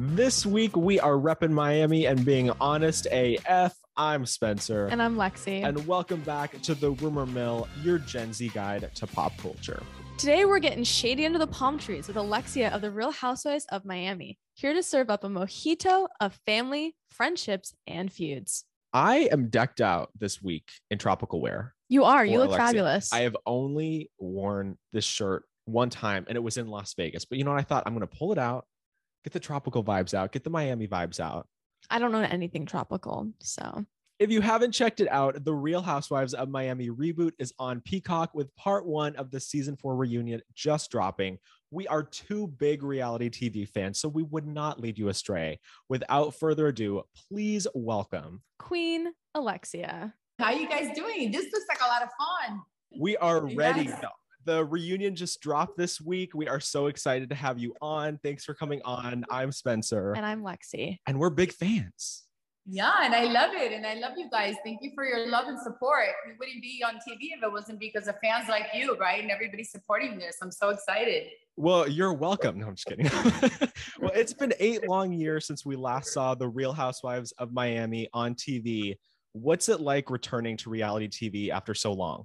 This week we are repping Miami and being honest AF. I'm Spencer. And I'm Lexy. And welcome back to the Rumor Mill, your Gen Z guide to pop culture. Today we're getting shady under the palm trees with Alexia of the Real Housewives of Miami, here to serve up a mojito of family, friendships, and feuds. I am decked out this week in tropical wear. You are. You look Alexia. fabulous. I have only worn this shirt one time and it was in Las Vegas. But you know what? I thought I'm going to pull it out, get the tropical vibes out, get the Miami vibes out. I don't know anything tropical, so If you haven't checked it out, The Real Housewives of Miami reboot is on Peacock with part one of the season four reunion just dropping. We are two big reality TV fans, so we would not lead you astray. Without further ado, please welcome. Queen Alexia. How are you guys doing? This looks like a lot of fun. We are ready. Yes. The reunion just dropped this week. We are so excited to have you on. Thanks for coming on. I'm Spencer, And I'm Lexy. and we're big fans. Yeah, and I love it. And I love you guys. Thank you for your love and support. We wouldn't be on TV if it wasn't because of fans like you, right? And everybody supporting this. I'm so excited. Well, you're welcome. No, I'm just kidding. well, it's been eight long years since we last saw the Real Housewives of Miami on TV. What's it like returning to reality TV after so long?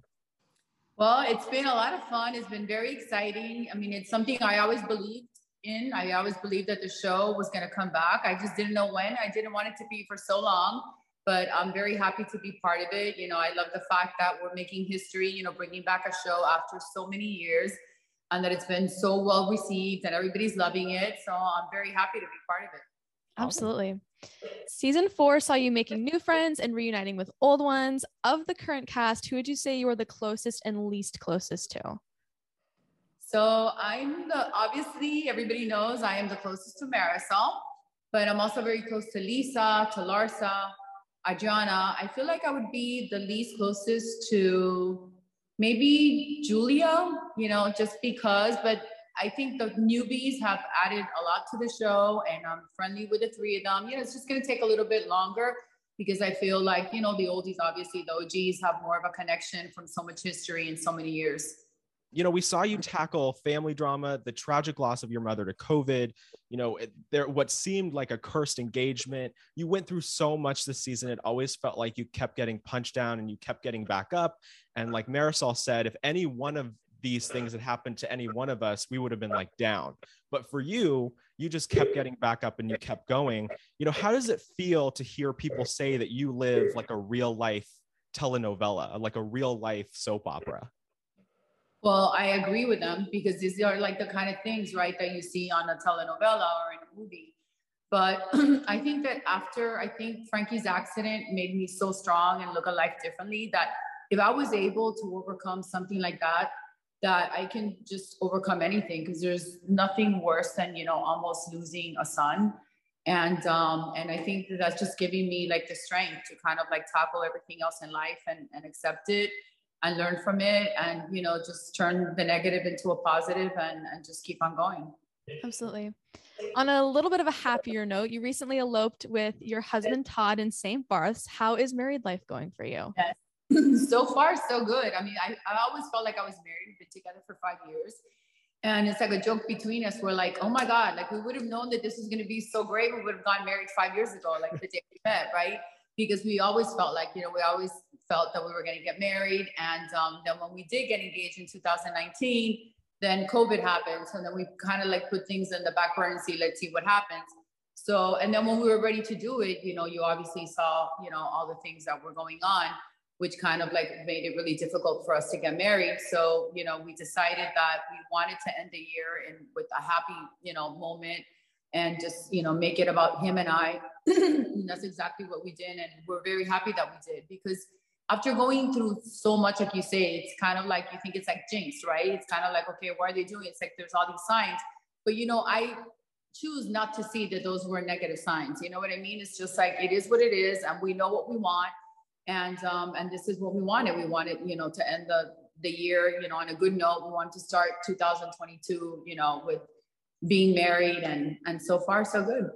Well, it's been a lot of fun. It's been very exciting. I mean, it's something I always believed in. I always believed that the show was going to come back. I just didn't know when. I didn't want it to be for so long, but I'm very happy to be part of it. You know, I love the fact that we're making history, you know, bringing back a show after so many years and that it's been so well received and everybody's loving it. So I'm very happy to be part of it. Absolutely. Season four saw you making new friends and reuniting with old ones. Of the current cast, who would you say you were the closest and least closest to? So I'm the obviously everybody knows I am the closest to Marysol, but I'm also very close to Lisa, to Larsa, Adriana. I feel like I would be the least closest to maybe Julia, you know, just because, but I think the newbies have added a lot to the show and I'm friendly with the three of them. You know, it's just gonna take a little bit longer because I feel like, you know, the oldies, obviously the OGs have more of a connection from so much history and so many years. You know, we saw you tackle family drama, the tragic loss of your mother to COVID. You know, it- there what seemed like a cursed engagement. You went through so much this season. It always felt like you kept getting punched down and you kept getting back up. And like Marysol said, if any one of these things had happened to any one of us, we would have been like down. But for you, you just kept getting back up and you kept going. You know, how does it feel to hear people say that you live like a real life telenovela, like a real life soap opera? Well, I agree with them because these are like the kind of things, right, that you see on a telenovela or in a movie. But I think that after, I think Frankie's accident made me so strong and look at life differently that if I was able to overcome something like that, that I can just overcome anything because there's nothing worse than, you know, almost losing a son. And um, and I think that that's just giving me like the strength to kind of like tackle everything else in life and, and accept it and learn from it and you know just turn the negative into a positive and and just keep on going Absolutely. On a little bit of a happier note, you recently eloped with your husband Todd in St. Barth's. How is married life going for you? so far so good. I mean I, I always felt like i was married. We've been together for five years. And it's like a joke between us. We're like oh my god like we would have known that this was going to be so great. We would have gotten married five years ago like the day we met right? Because we always felt like you know we always felt that we were going to get married. And um, then when we did get engaged in 2019 then covid happened. So then we kind of like put things in the back and see let's see what happens. So and then when we were ready to do it you know you obviously saw you know all the things that were going on which kind of like made it really difficult for us to get married. So you know we decided that we wanted to end the year in with a happy you know moment and just you know make it about him and i. And that's exactly what we did and we're very happy that we did because after going through so much like you say it's kind of like you think it's like jinx right? It's kind of like okay why are they doing? It's like there's all these signs. But you know i choose not to see that those were negative signs. You know what i mean? It's just like it is what it is and we know what we want and um and this is what we wanted we wanted you know to end the the year you know on a good note we wanted to start 2022 you know with being married and and so far so good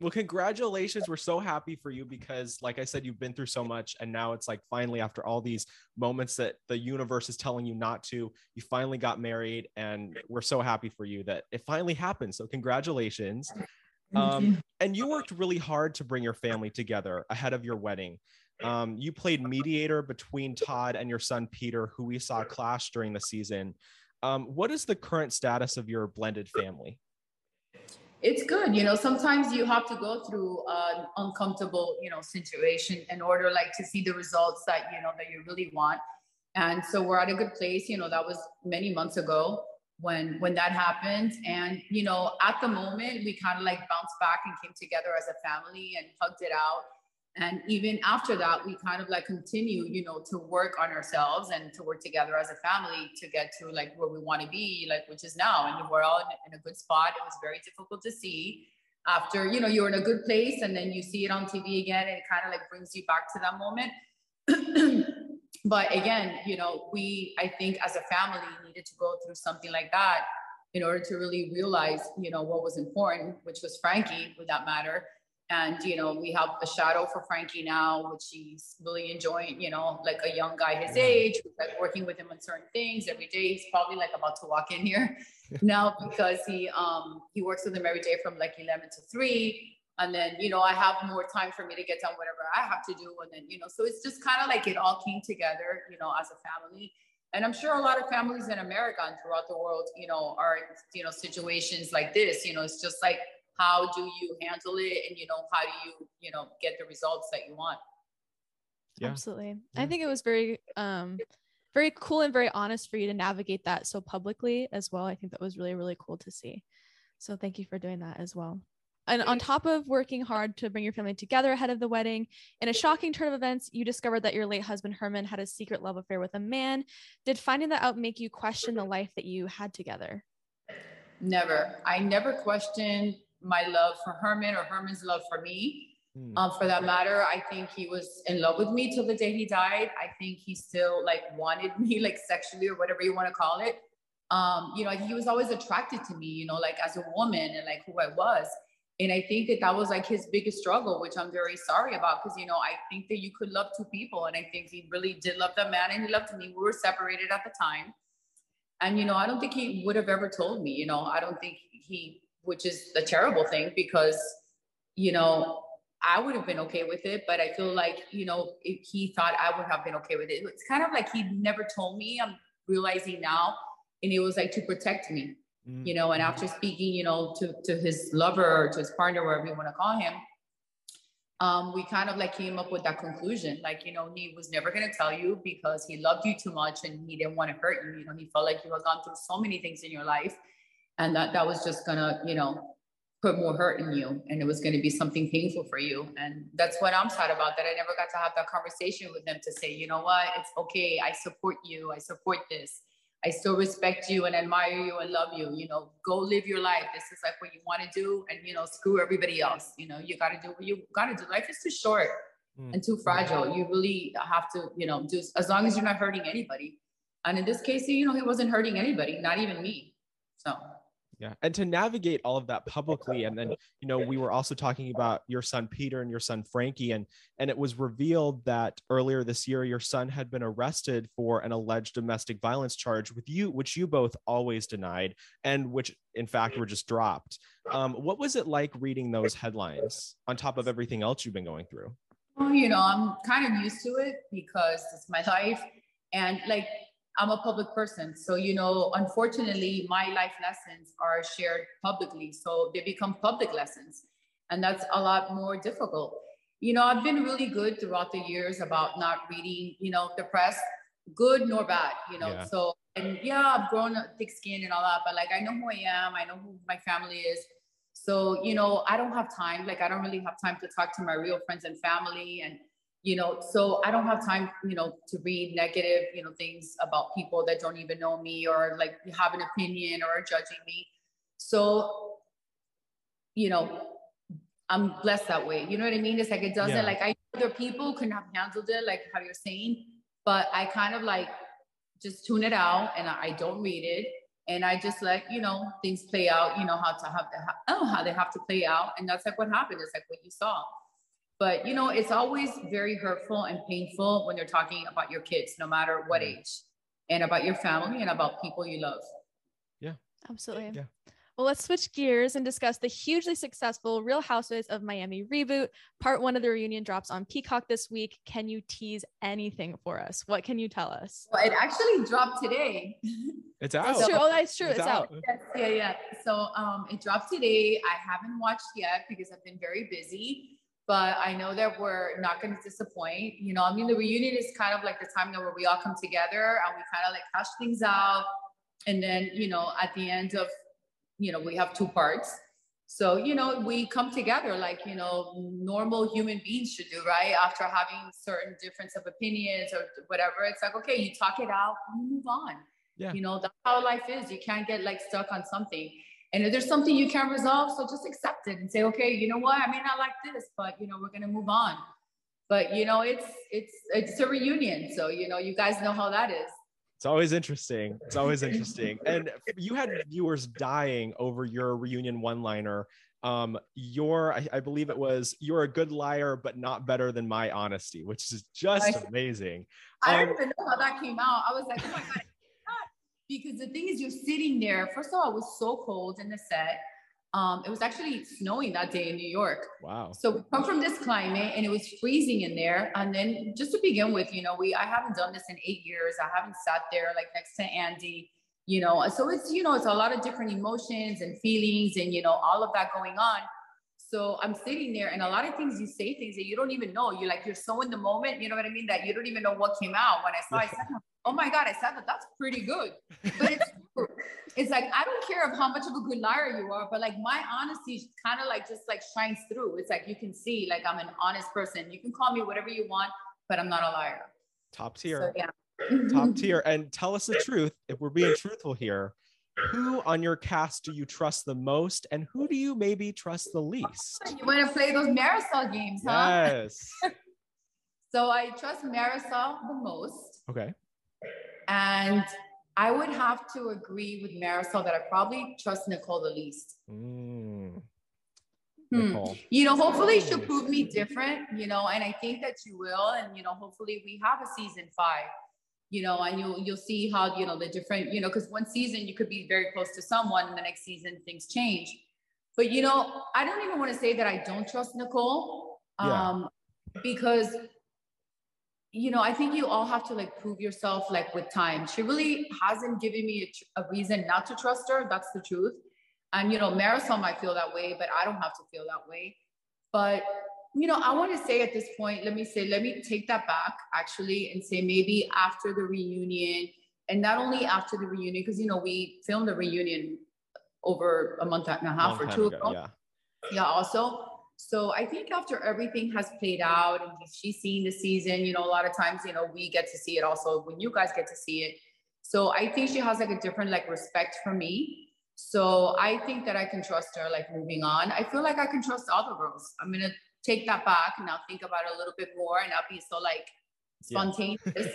Well, congratulations. We're so happy for you because, like I said, you've been through so much. And now it's like finally, after all these moments that the universe is telling you not to, you finally got married. And we're so happy for you that it finally happened. So, congratulations. Um, and you worked really hard to bring your family together ahead of your wedding. Um, you played mediator between Todd and your son Peter, who we saw clash during the season. Um, what is the current status of your blended family? It's good. You know, sometimes you have to go through an uncomfortable, you know, situation in order like to see the results that, you know, that you really want. And so we're at a good place. You know, that was many months ago when when that happened. And, you know, at the moment we kind of like bounced back and came together as a family and hugged it out and even after that we kind of like continue you know to work on ourselves and to work together as a family to get to like where we want to be like which is now. And we're all in, a good spot. It was very difficult to see after you know you're in a good place and then you see it on tv again and it kind of like brings you back to that moment. But again you know we i think as a family needed to go through something like that in order to really realize you know what was important which was frankie with that matter and you know we have a shadow for frankie now which he's really enjoying you know like a young guy his age like working with him on certain things every day. He's probably like about to walk in here now because he um he works with him every day from like 11 to 3 and then you know i have more time for me to get done whatever i have to do. And then you know so it's just kind of like it all came together you know as a family. And i'm sure a lot of families in america and throughout the world you know are you know situations like this. You know it's just like how do you handle it and you know how do you you know get the results that you want yeah. absolutely yeah. i think it was very um very cool and very honest for you to navigate that so publicly as well i think that was really really cool to see so thank you for doing that as well and on top of working hard to bring your family together ahead of the wedding, in a shocking turn of events, you discovered that your late husband Herman had a secret love affair with a man. Did finding that out make you question the life that you had together? Never. I never questioned my love for Herman or Herman's love for me. Mm. Um, for that matter, I think he was in love with me till the day he died. I think he still like wanted me like sexually or whatever you want to call it. Um, you know, he was always attracted to me, you know, like as a woman and like who I was. And I think that that was like his biggest struggle, which I'm very sorry about because, you know, I think that you could love two people. And I think he really did love that man and he loved me. We were separated at the time. And, you know, I don't think he would have ever told me, you know, I don't think he which is a terrible thing because, you know, I would have been okay with it, but I feel like, you know, if he thought I would have been okay with it. It's kind of like he never told me. I'm realizing now. And it was like to protect me, mm-hmm. you know, and after speaking, you know, to, to his lover or to his partner, whatever you want to call him, um, we kind of like came up with that conclusion. Like, you know, he was never going to tell you because he loved you too much and he didn't want to hurt you. You know, he felt like you had gone through so many things in your life and that that was just gonna you know put more hurt in you and it was going to be something painful for you. And that's what i'm sad about that i never got to have that conversation with them to say you know what? It's okay. I support you. I support this. I still respect you and admire you and love you. You know go live your life. This is like what you want to do and you know screw everybody else. You know you got to do what you got to do. Life is too short mm. and too fragile. You really have to you know do as long as you're not hurting anybody. And in this case you know he wasn't hurting anybody not even me. So yeah. And to navigate all of that publicly and then you know we were also talking about your son peter and your son frankie and and it was revealed that earlier this year your son had been arrested for an alleged domestic violence charge with you which you both always denied and which in fact were just dropped. Um, what was it like reading those headlines on top of everything else you've been going through? Well you know i'm kind of used to it because it's my life. And like I'm a public person. So, you know, unfortunately, my life lessons are shared publicly. So they become public lessons. And that's a lot more difficult. You know, I've been really good throughout the years about not reading, you know, the press, good nor bad, you know. Yeah. So, and yeah, I've grown thick skin and all that, but like I know who I am, I know who my family is. So, you know, I don't have time. Like, I don't really have time to talk to my real friends and family. And, you know so i don't have time you know to read negative you know things about people that don't even know me or like have an opinion or judging me. So you know i'm blessed that way. You know what i mean? It's like it doesn't yeah. like i other people couldn't have handled it like how you're saying but i kind of like just tune it out and i don't read it. And i just let you know things play out you know how to have to oh how they have to play out. And that's like what happened. It's like what you saw but you know, it's always very hurtful and painful when you're talking about your kids, no matter what age, and about your family and about people you love. Yeah. Absolutely. Yeah. Well, let's switch gears and discuss the hugely successful Real Housewives of Miami reboot. Part one of the reunion drops on Peacock this week. Can you tease anything for us? What can you tell us? Well, it actually dropped today. It's out. That's true. Oh, that's true. It's, It's out. out. Yes, yeah, yeah. So um, it dropped today. I haven't watched yet because I've been very busy, but I know that we're not going to disappoint. You know, I mean, the reunion is kind of like the time that where we all come together and we kind of like hash things out, and then you know, at the end of, you know, we have two parts. So you know, we come together like you know, normal human beings should do, right? After having certain difference of opinions or whatever, it's like okay, you talk it out, you move on. Yeah. You know, that's how life is. You can't get like stuck on something. And if there's something you can't resolve, so just accept it and say, okay, you know what? I may not like this, but you know, we're gonna move on. But you know, it's it's it's a reunion. So you know, you guys know how that is. It's always interesting. It's always interesting. And you had viewers dying over your reunion one liner. Um, your, I, I believe it was, you're a good liar, but not better than my honesty, which is just amazing. I Um, don't even know how that came out. I was like, oh my god, because the thing is, you're sitting there. First of all, it was so cold in the set. Um, it was actually snowing that day in New York. Wow. So we come from this climate and it was freezing in there. And then just to begin with, you know, we I haven't done this in eight years. I haven't sat there like next to Andy, you know. So it's, you know, it's a lot of different emotions and feelings and you know, all of that going on. So I'm sitting there and a lot of things you say things that you don't even know. You're like, you're so in the moment, you know what I mean? That you don't even know what came out. When I saw, I said, oh my God, I said that that's pretty good. But it's true. it's like I don't care of how much of a good liar you are, but like my honesty kind of like just like shines through. It's like you can see like I'm an honest person. You can call me whatever you want, but I'm not a liar. Top So tier. yeah. Top tier. And tell us the truth. If we're being truthful here, who on your cast do you trust the most and who do you maybe trust the least? You want to play those Marysol games, huh? Yes. So I trust Marysol the most. Okay. And I would have to agree with Marysol that I probably trust Nicole the least. Mm, Hmm. You know, hopefully she'll prove me different, you know, and I think that she will. And, you know, hopefully we have a season five, you know, and you'll you'll see how, you know, the different, you know, because one season you could be very close to someone and the next season things change. But you know, I don't even want to say that I don't trust Nicole. Yeah. Um, because you know, I think you all have to like prove yourself like with time. She really hasn't given me a, tr- a reason not to trust her. That's the truth. And you know, Marysol might feel that way, but I don't have to feel that way. But you know, I want to say at this point, let me say, let me take that back actually and say maybe after the reunion, and not only after the reunion, because you know, we filmed the reunion over a month and a half Long or two ago, ago Yeah. yeah also so i think after everything has played out and she's seen the season you know a lot of times you know we get to see it also when you guys get to see it. So i think she has like a different like respect for me. So i think that i can trust her like moving on. I feel like i can trust all the girls. I'm gonna take that back and I'll think about it a little bit more and I'll be so like Yeah. spontaneous.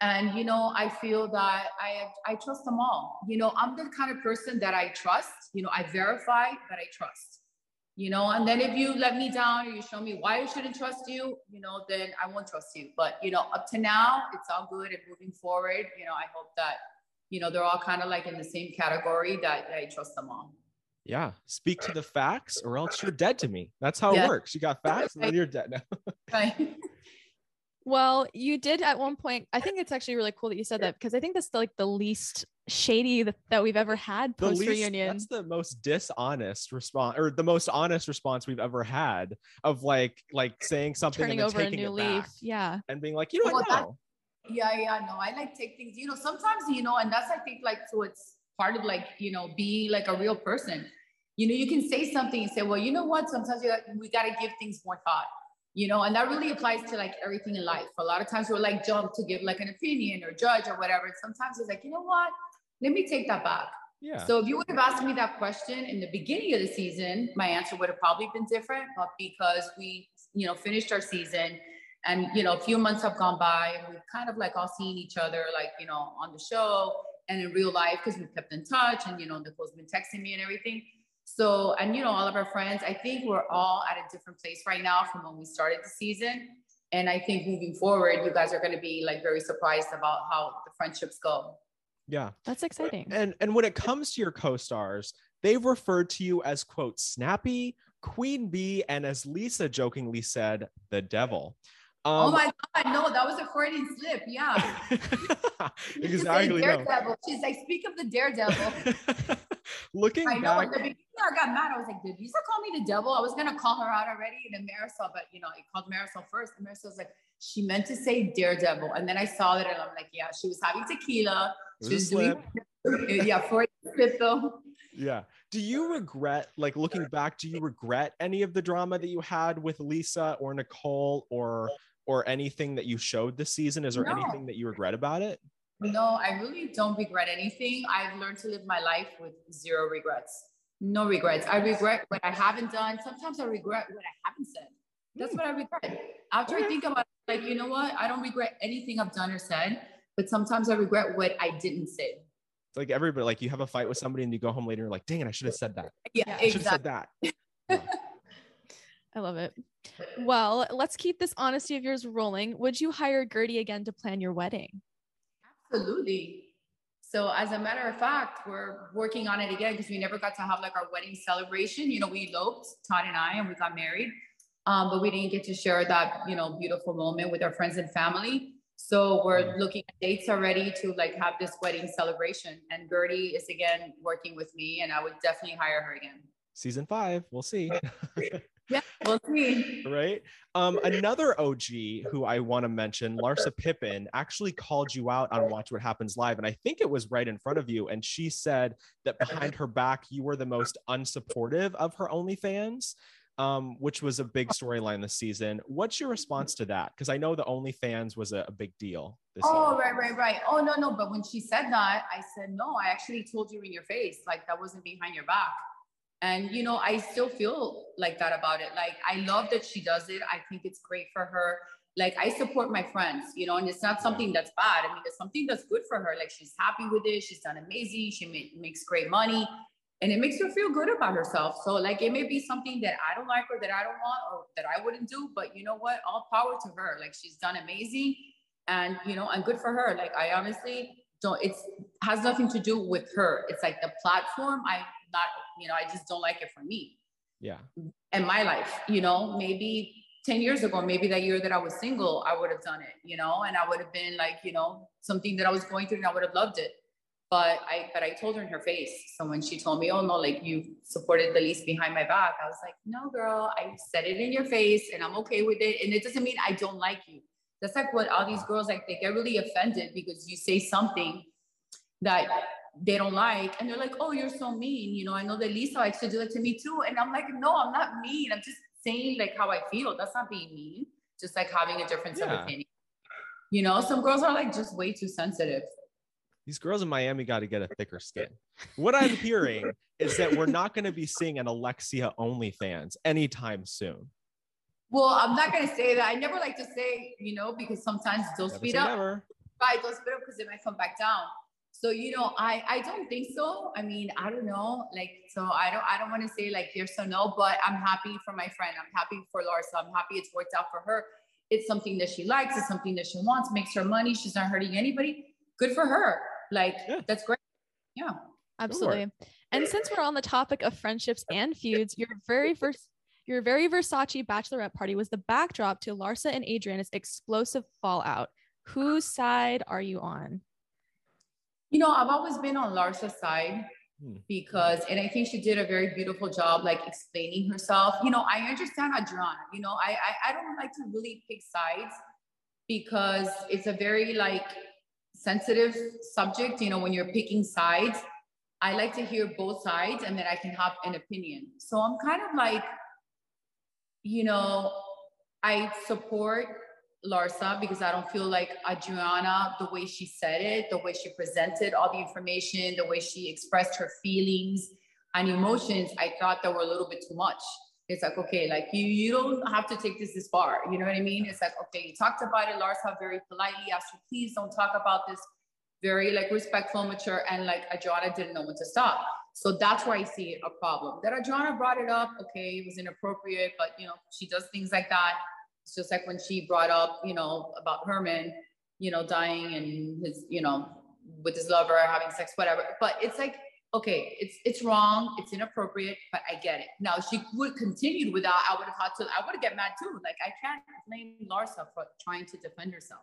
And you know i feel that i i trust them all. You know i'm the kind of person that i trust. You know i verify but i trust you know and then if you let me down or you show me why i shouldn't trust you you know then i won't trust you but you know up to now it's all good and moving forward you know i hope that you know they're all kind of like in the same category that i trust them all Yeah. Speak to the facts or else you're dead to me. That's how Yeah. it works. You got facts and then you're dead now. right Well, you did at one point. I think it's actually really cool that you said that because I think that's like the least shady that, that we've ever had The post least, reunion. that's the most dishonest response or the most honest response we've ever had of like like saying something Turning and then over a taking new it leaf. back Yeah. and being like, you know what? Well, that- No. Yeah, yeah, no, I like take things, you know, sometimes, you know, and that's, I think, like, so it's part of like, you know, being like a real person. You know, you can say something and say, well, you know what, sometimes you we got to give things more thought, you know, and that really applies to like everything in life. A lot of times we're like jump to give like an opinion or judge or whatever. And sometimes it's like, you know what, let me take that back. Yeah. So if you would have asked me that question in the beginning of the season, my answer would have probably been different. But because we, you know, finished our season and you know, a few months have gone by and we've kind of like all seen each other like, you know, on the show and in real life because we've kept in touch and you know, Nicole's been texting me and everything. So, and you know, all of our friends, I think we're all at a different place right now from when we started the season. And I think moving forward, you guys are going to be like very surprised about how the friendships go. Yeah. That's exciting. And and when it comes to your co-stars, They've referred to you as, quote, snappy, queen bee, and as Lisa jokingly said, the devil. Oh um, oh my God, no, that was a Freudian slip. Yeah. exactly. Daredevil. No. She's like, speak of the daredevil. Looking I back. know, in the beginning, I got mad. I was like, did Lisa call me the devil? I was going to call her out already. And then Marysol, but you know, I called Marysol first. And Marysol was like, she meant to say daredevil. And then I saw it and I'm like, yeah, she was having tequila. She was doing, yeah, slip though. Yeah. Do you regret, like looking back, do you regret any of the drama that you had with Lisa or Nicole or or anything that you showed this season? Is there no. anything that you regret about it? No, I really don't regret anything. I've learned to live my life with zero regrets. No regrets. I regret what I haven't done. Sometimes I regret what I haven't said. That's mm. what I regret. After I think about like, you know what? I don't regret anything I've done or said, but sometimes I regret what I didn't say. It's like everybody, like you have a fight with somebody and you go home later and you're like, dang it, I should have said that. Yeah, I exactly. should have said that. I love it. Well, let's keep this honesty of yours rolling. Would you hire Gertie again to plan your wedding? Absolutely. So as a matter of fact, we're working on it again because we never got to have like our wedding celebration. You know, we eloped, Todd and I, and we got married. Um, but we didn't get to share that, you know, beautiful moment with our friends and family. So we're looking at dates already to like have this wedding celebration. And Gertie is again working with me, and I would definitely hire her again. Season five, we'll see. yeah, we'll see. Right. Um, another OG who I want to mention, Larsa Pippen, actually called you out on Watch What Happens Live. And I think it was right in front of you. And she said that behind her back, you were the most unsupportive of her OnlyFans. Um, which was a big storyline this season. What's your response to that? Because I know the OnlyFans was a, a big deal. oh, year. right, right, right. Oh, no, no. But when she said that, I said, no, I actually told you in your face. Like that wasn't behind your back. And, you know, I still feel like that about it. Like, I love that she does it. I think it's great for her. Like, I support my friends, you know, and it's not something that's bad. I mean, it's something that's good for her. Like, she's happy with it. She's done amazing. She ma- makes great money and it makes her feel good about herself. So, like, it may be something that I don't like or that I don't want or that I wouldn't do, but you know what? All power to her. Like, she's done amazing and, you know, and good for her. Like, I honestly don't, it's has nothing to do with her. It's like the platform. I not, you know, I just don't like it for me. Yeah. And my life, you know, maybe 10 years ago, maybe that year that I was single, I would have done it, you know, and I would have been like, you know, something that I was going through and I would have loved it. But I, but I told her in her face. So when she told me, oh no, like you supported the least behind my back, I was like, no, girl, I said it in your face and I'm okay with it. And it doesn't mean I don't like you. That's like what all these girls like, they get really offended because you say something that they don't like and they're like oh you're so mean you know i know that lisa likes to do that to me too and i'm like no i'm not mean i'm just saying like how i feel that's not being mean just like having a difference yeah. of opinion you know some girls are like just way too sensitive these girls in miami got to get a thicker skin. What i'm hearing is that we're not going to be seeing an alexia OnlyFans anytime soon. Well i'm not going to say that. I never like to say you know because sometimes they'll never speed up. never. right they'll speed up because they might come back down. So you know i i don't think so. I mean i don't know. Like so i don't i don't want to say like yes or no but i'm happy for my friend. I'm happy for larsa. I'm happy it's worked out for her. It's something that she likes. It's something that she wants. Makes her money. She's not hurting anybody. Good for her like yeah. that's great yeah absolutely sure. and since we're on the topic of friendships and feuds your very first your very Versace bachelorette party was the backdrop to Larsa and Adriana's explosive fallout. Whose side are you on? You know, I've always been on Larsa's side hmm. because, and I think she did a very beautiful job, like explaining herself. You know, I understand Adriana. You know, I, I I don't like to really pick sides because it's a very like sensitive subject. You know, when you're picking sides, I like to hear both sides and then I can have an opinion. So I'm kind of like, you know, I support Larsa because I don't feel like Adriana, the way she said it, the way she presented all the information, the way she expressed her feelings and emotions, I thought that were a little bit too much. It's like, okay, like you, you don't have to take this this far. You know what I mean? It's like, okay, you talked about it. Larsa very politely asked her, please don't talk about this. Very like respectful, mature, and like Adriana didn't know when to stop. So that's where I see a problem. That Adriana brought it up, okay, it was inappropriate, but you know, she does things like that it's just like when she brought up, you know, about Herman, you know, dying and his, you know, with his lover having sex, whatever. But it's like okay, it's it's wrong, it's inappropriate, but I get it. Now she would continue without, I would have had to, I would have get mad too. Like I can't blame Larsa for trying to defend herself.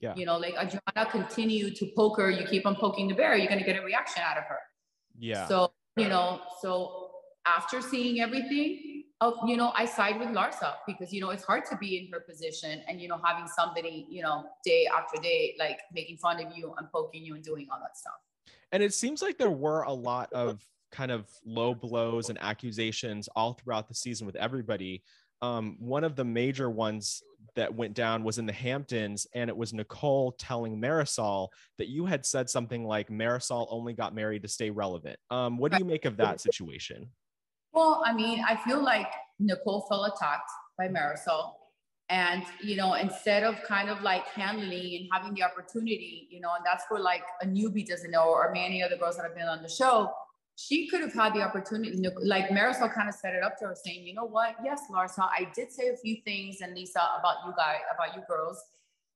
Yeah. You know, like Adriana continue to poke her, you keep on poking the bear, you're gonna get a reaction out of her. Yeah. So, you know, so after seeing everything, of you know, I side with Larsa because you know it's hard to be in her position and you know having somebody, you know, day after day like making fun of you and poking you and doing all that stuff. And it seems like there were a lot of kind of low blows and accusations all throughout the season with everybody. Um, one of the major ones that went down was in the Hamptons, and it was Nicole telling Marysol that you had said something like Marysol only got married to stay relevant. Um, what do you make of that situation? Well, I mean, I feel like Nicole felt attacked by Marysol and you know instead of kind of like handling and having the opportunity you know and that's where like a newbie doesn't know or many other girls that have been on the show she could have had the opportunity like marysol kind of set it up to her saying you know what? Yes larsa i did say a few things and lisa about you guys about you girls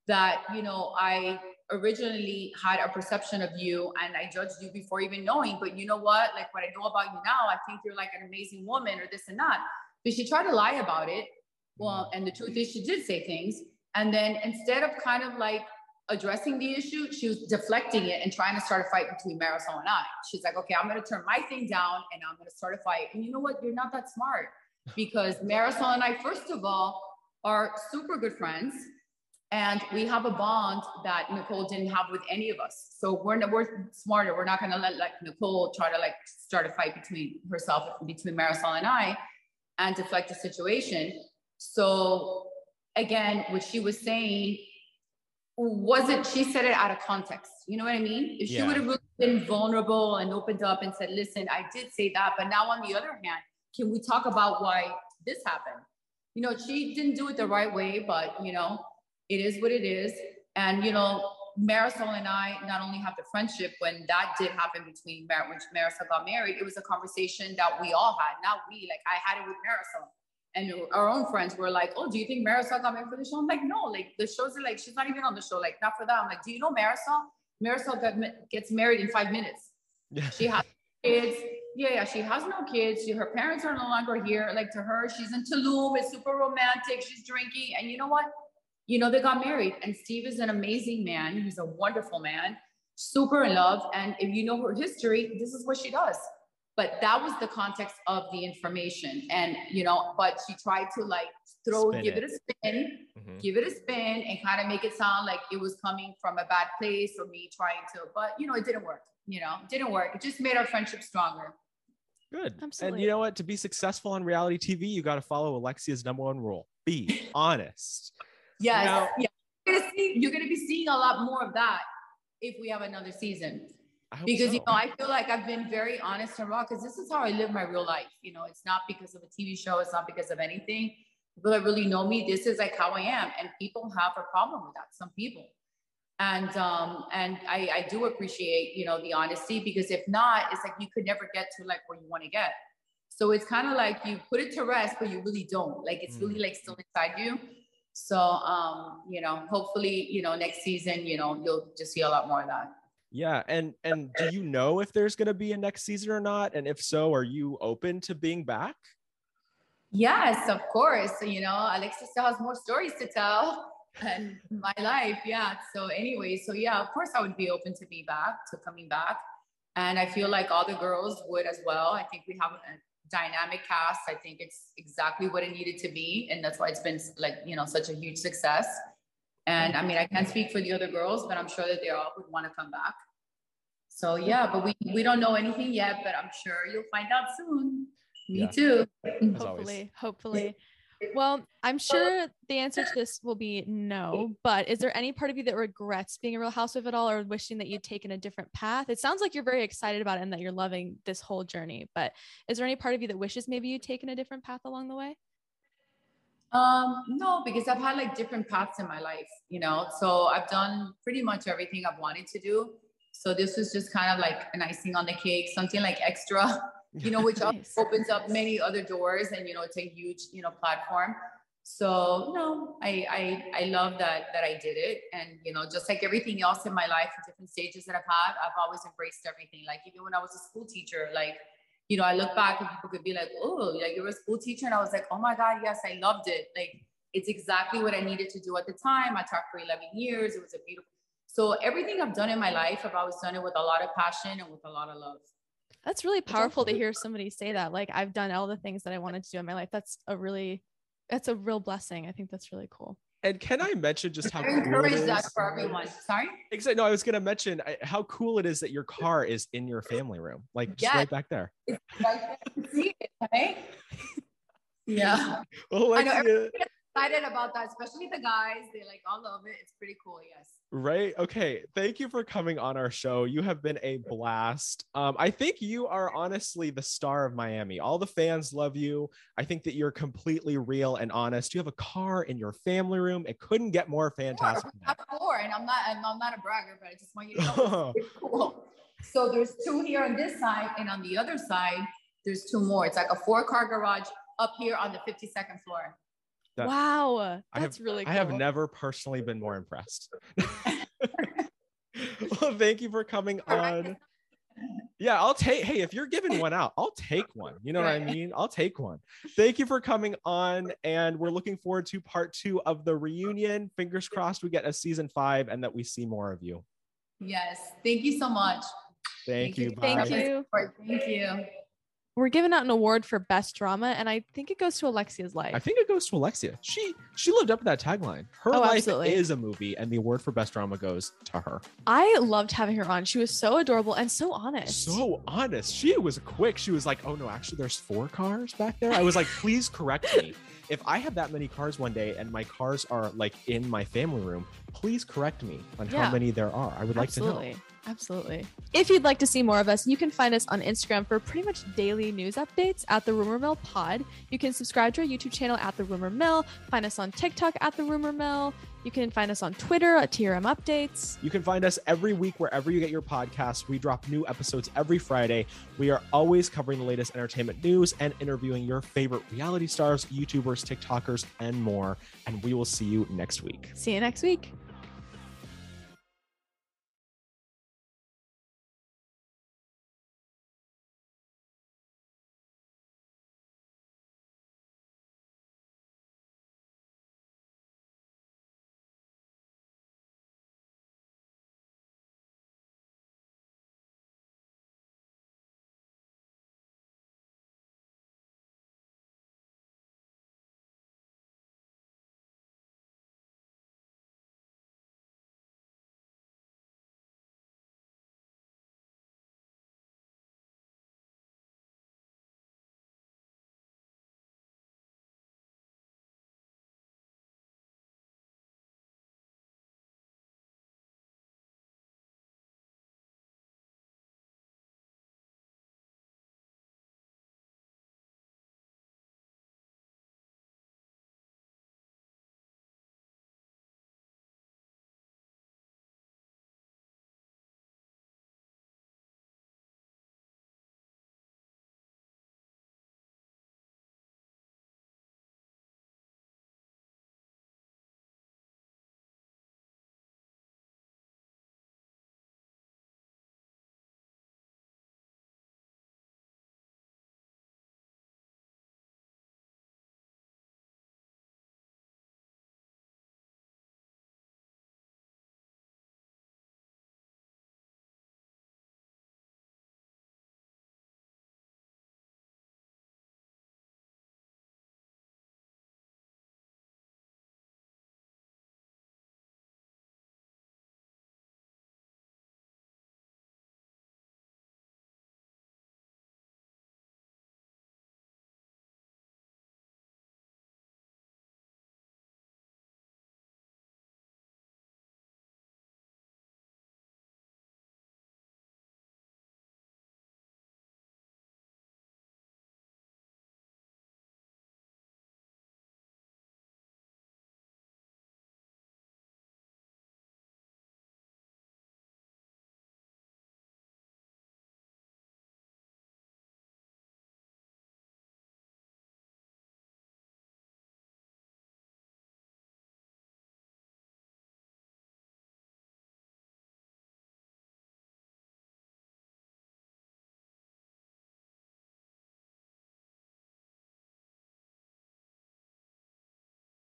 that you know i originally had a perception of you and i judged you before even knowing but you know what? Like what i know about you now i think you're like an amazing woman or this and that. But she tried to lie about it well, and the truth is, she did say things. And then instead of kind of like addressing the issue, she was deflecting it and trying to start a fight between Marysol and I. She's like, okay, I'm going to turn my thing down and I'm going to start a fight. And you know what? You're not that smart because Marysol and I, first of all, are super good friends. And we have a bond that Nicole didn't have with any of us. So we're, we're smarter. We're not going to let like Nicole try to like start a fight between herself, between Marysol and I and deflect the situation. So again, what she was saying wasn't, she said it out of context. You know what I mean? If she would have really been vulnerable and opened up and said, listen, I did say that, but now on the other hand, can we talk about why this happened? You know, she didn't do it the right way, but you know, it is what it is. And you know, Marysol and I not only have the friendship when that did happen between Mar- when Marysol got married, it was a conversation that we all had, not we. Like I had it with Marysol and our own friends were like, "Oh, do you think Marysol got married for the show?" I'm like, "No, like the shows are like she's not even on the show, like not for that." I'm like, "Do you know Marysol? Marysol got, gets married in five minutes. Yeah. she has kids. Yeah, yeah, she has no kids. She, her parents are no longer here. Like to her, she's in Tulum. It's super romantic. She's drinking, and you know what? You know they got married, and Steve is an amazing man. He's a wonderful man, super in love. And if you know her history, this is what she does but that was the context of the information. And you know but she tried to like throw spin give it, it a spin mm-hmm. give it a spin and kind of make it sound like it was coming from a bad place or me trying to but you know it didn't work you know it didn't work. It just made our friendship stronger. Good. Absolutely. and you know what? To be successful on reality tv you got to follow alexia's number one rule. Be honest. Yes. Now, yeah. You're gonna, see, you're gonna be seeing a lot more of that if we have another season because so. you know I feel like I've been very honest and raw because this is how I live my real life. You know, it's not because of a TV show, it's not because of anything. People that really know me, this is like how I am, and people have a problem with that. Some people, and um, and I, I do appreciate you know the honesty because if not, it's like you could never get to like where you want to get. So it's kind of like you put it to rest, but you really don't. Like it's mm. really like still inside you. So um, you know, hopefully, you know, next season, you know, you'll just see a lot more of that. Yeah, and and do you know if there's going to be a next season or not? And if so, are you open to being back? Yes, of course. You know, Alexia still has more stories to tell and my life. Yeah. So anyway, so yeah, of course I would be open to be back, to coming back. And I feel like all the girls would as well. I think we have a dynamic cast. I think it's exactly what it needed to be. And that's why it's been like, you know, such a huge success. And I mean, I can't speak for the other girls, but I'm sure that they all would want to come back. So yeah, but we we don't know anything yet, but I'm sure you'll find out soon. Me yeah. too. hopefully, hopefully. Well, I'm sure the answer to this will be no, but is there any part of you that regrets being a real housewife at all or wishing that you'd taken a different path? It sounds like you're very excited about it and that you're loving this whole journey, but is there any part of you that wishes maybe you'd taken a different path along the way? Um, no, because I've had like different paths in my life, you know. So I've done pretty much everything I've wanted to do. So this was just kind of like an icing on the cake, something like extra, you know, which nice. opens up many other doors and you know, it's a huge, you know, platform. So no, I, I I love that that I did it, and you know, just like everything else in my life, different stages that I've had, I've always embraced everything. Like even when I was a school teacher, like you know, I look back and people could be like, "Oh, like you were a school teacher," and I was like, "Oh my god, yes, I loved it." Like it's exactly what I needed to do at the time. I taught for 11 years. It was a beautiful. So everything I've done in my life, I've always done it with a lot of passion and with a lot of love. That's really powerful to hear somebody say that. Like I've done all the things that I wanted to do in my life. That's a really that's a real blessing. I think that's really cool. And can I mention just how I encourage cool that for everyone? Sorry. Exactly. No, I was going to mention how cool it is that your car is in your family room, like just right back there. It's right there. See it, right? Yeah. Well, I know uh, excited about that, especially the guys. They like all love it. It's pretty cool. Yes. Right. Okay. Thank you for coming on our show. You have been a blast. Um, I think you are honestly the star of Miami. All the fans love you. I think that you're completely real and honest. You have a car in your family room. It couldn't get more fantastic. Four, four and I'm not. I'm not a bragger, but I just want you to know. cool. So there's two here on this side, and on the other side, there's two more. It's like a four-car garage up here on the 52nd floor. That, wow, that's have, really cool. I have never personally been more impressed. well, thank you for coming on. Yeah, I'll take. Hey, if you're giving one out, I'll take one. You know what I mean? I'll take one. Thank you for coming on, and we're looking forward to part two of the reunion. Fingers crossed we get a season five and that we see more of you. Yes, thank you so much. Thank, thank you. you. Thank you. Thank you we're giving out an award for best drama, and I think it goes to Alexia's life. I think it goes to Alexia. She she lived up to that tagline. Her oh, life absolutely. is a movie, and the award for best drama goes to her. I loved having her on. She was so adorable and so honest. So honest. She was quick. She was like, "Oh no, actually, there's four cars back there." I was like, "Please correct me." if I have that many cars one day and my cars are like in my family room, please correct me on yeah. how many there are. I would Absolutely. like to know. Absolutely. If you'd like to see more of us, you can find us on Instagram for pretty much daily news updates at the Rumor Mill Pod. You can subscribe to our YouTube channel at the Rumor Mill, find us on TikTok at the Rumor Mill. You can find us on Twitter at TRM Updates. You can find us every week wherever you get your podcasts. We drop new episodes every Friday. We are always covering the latest entertainment news and interviewing your favorite reality stars, YouTubers, TikTokers, and more. And we will see you next week. See you next week.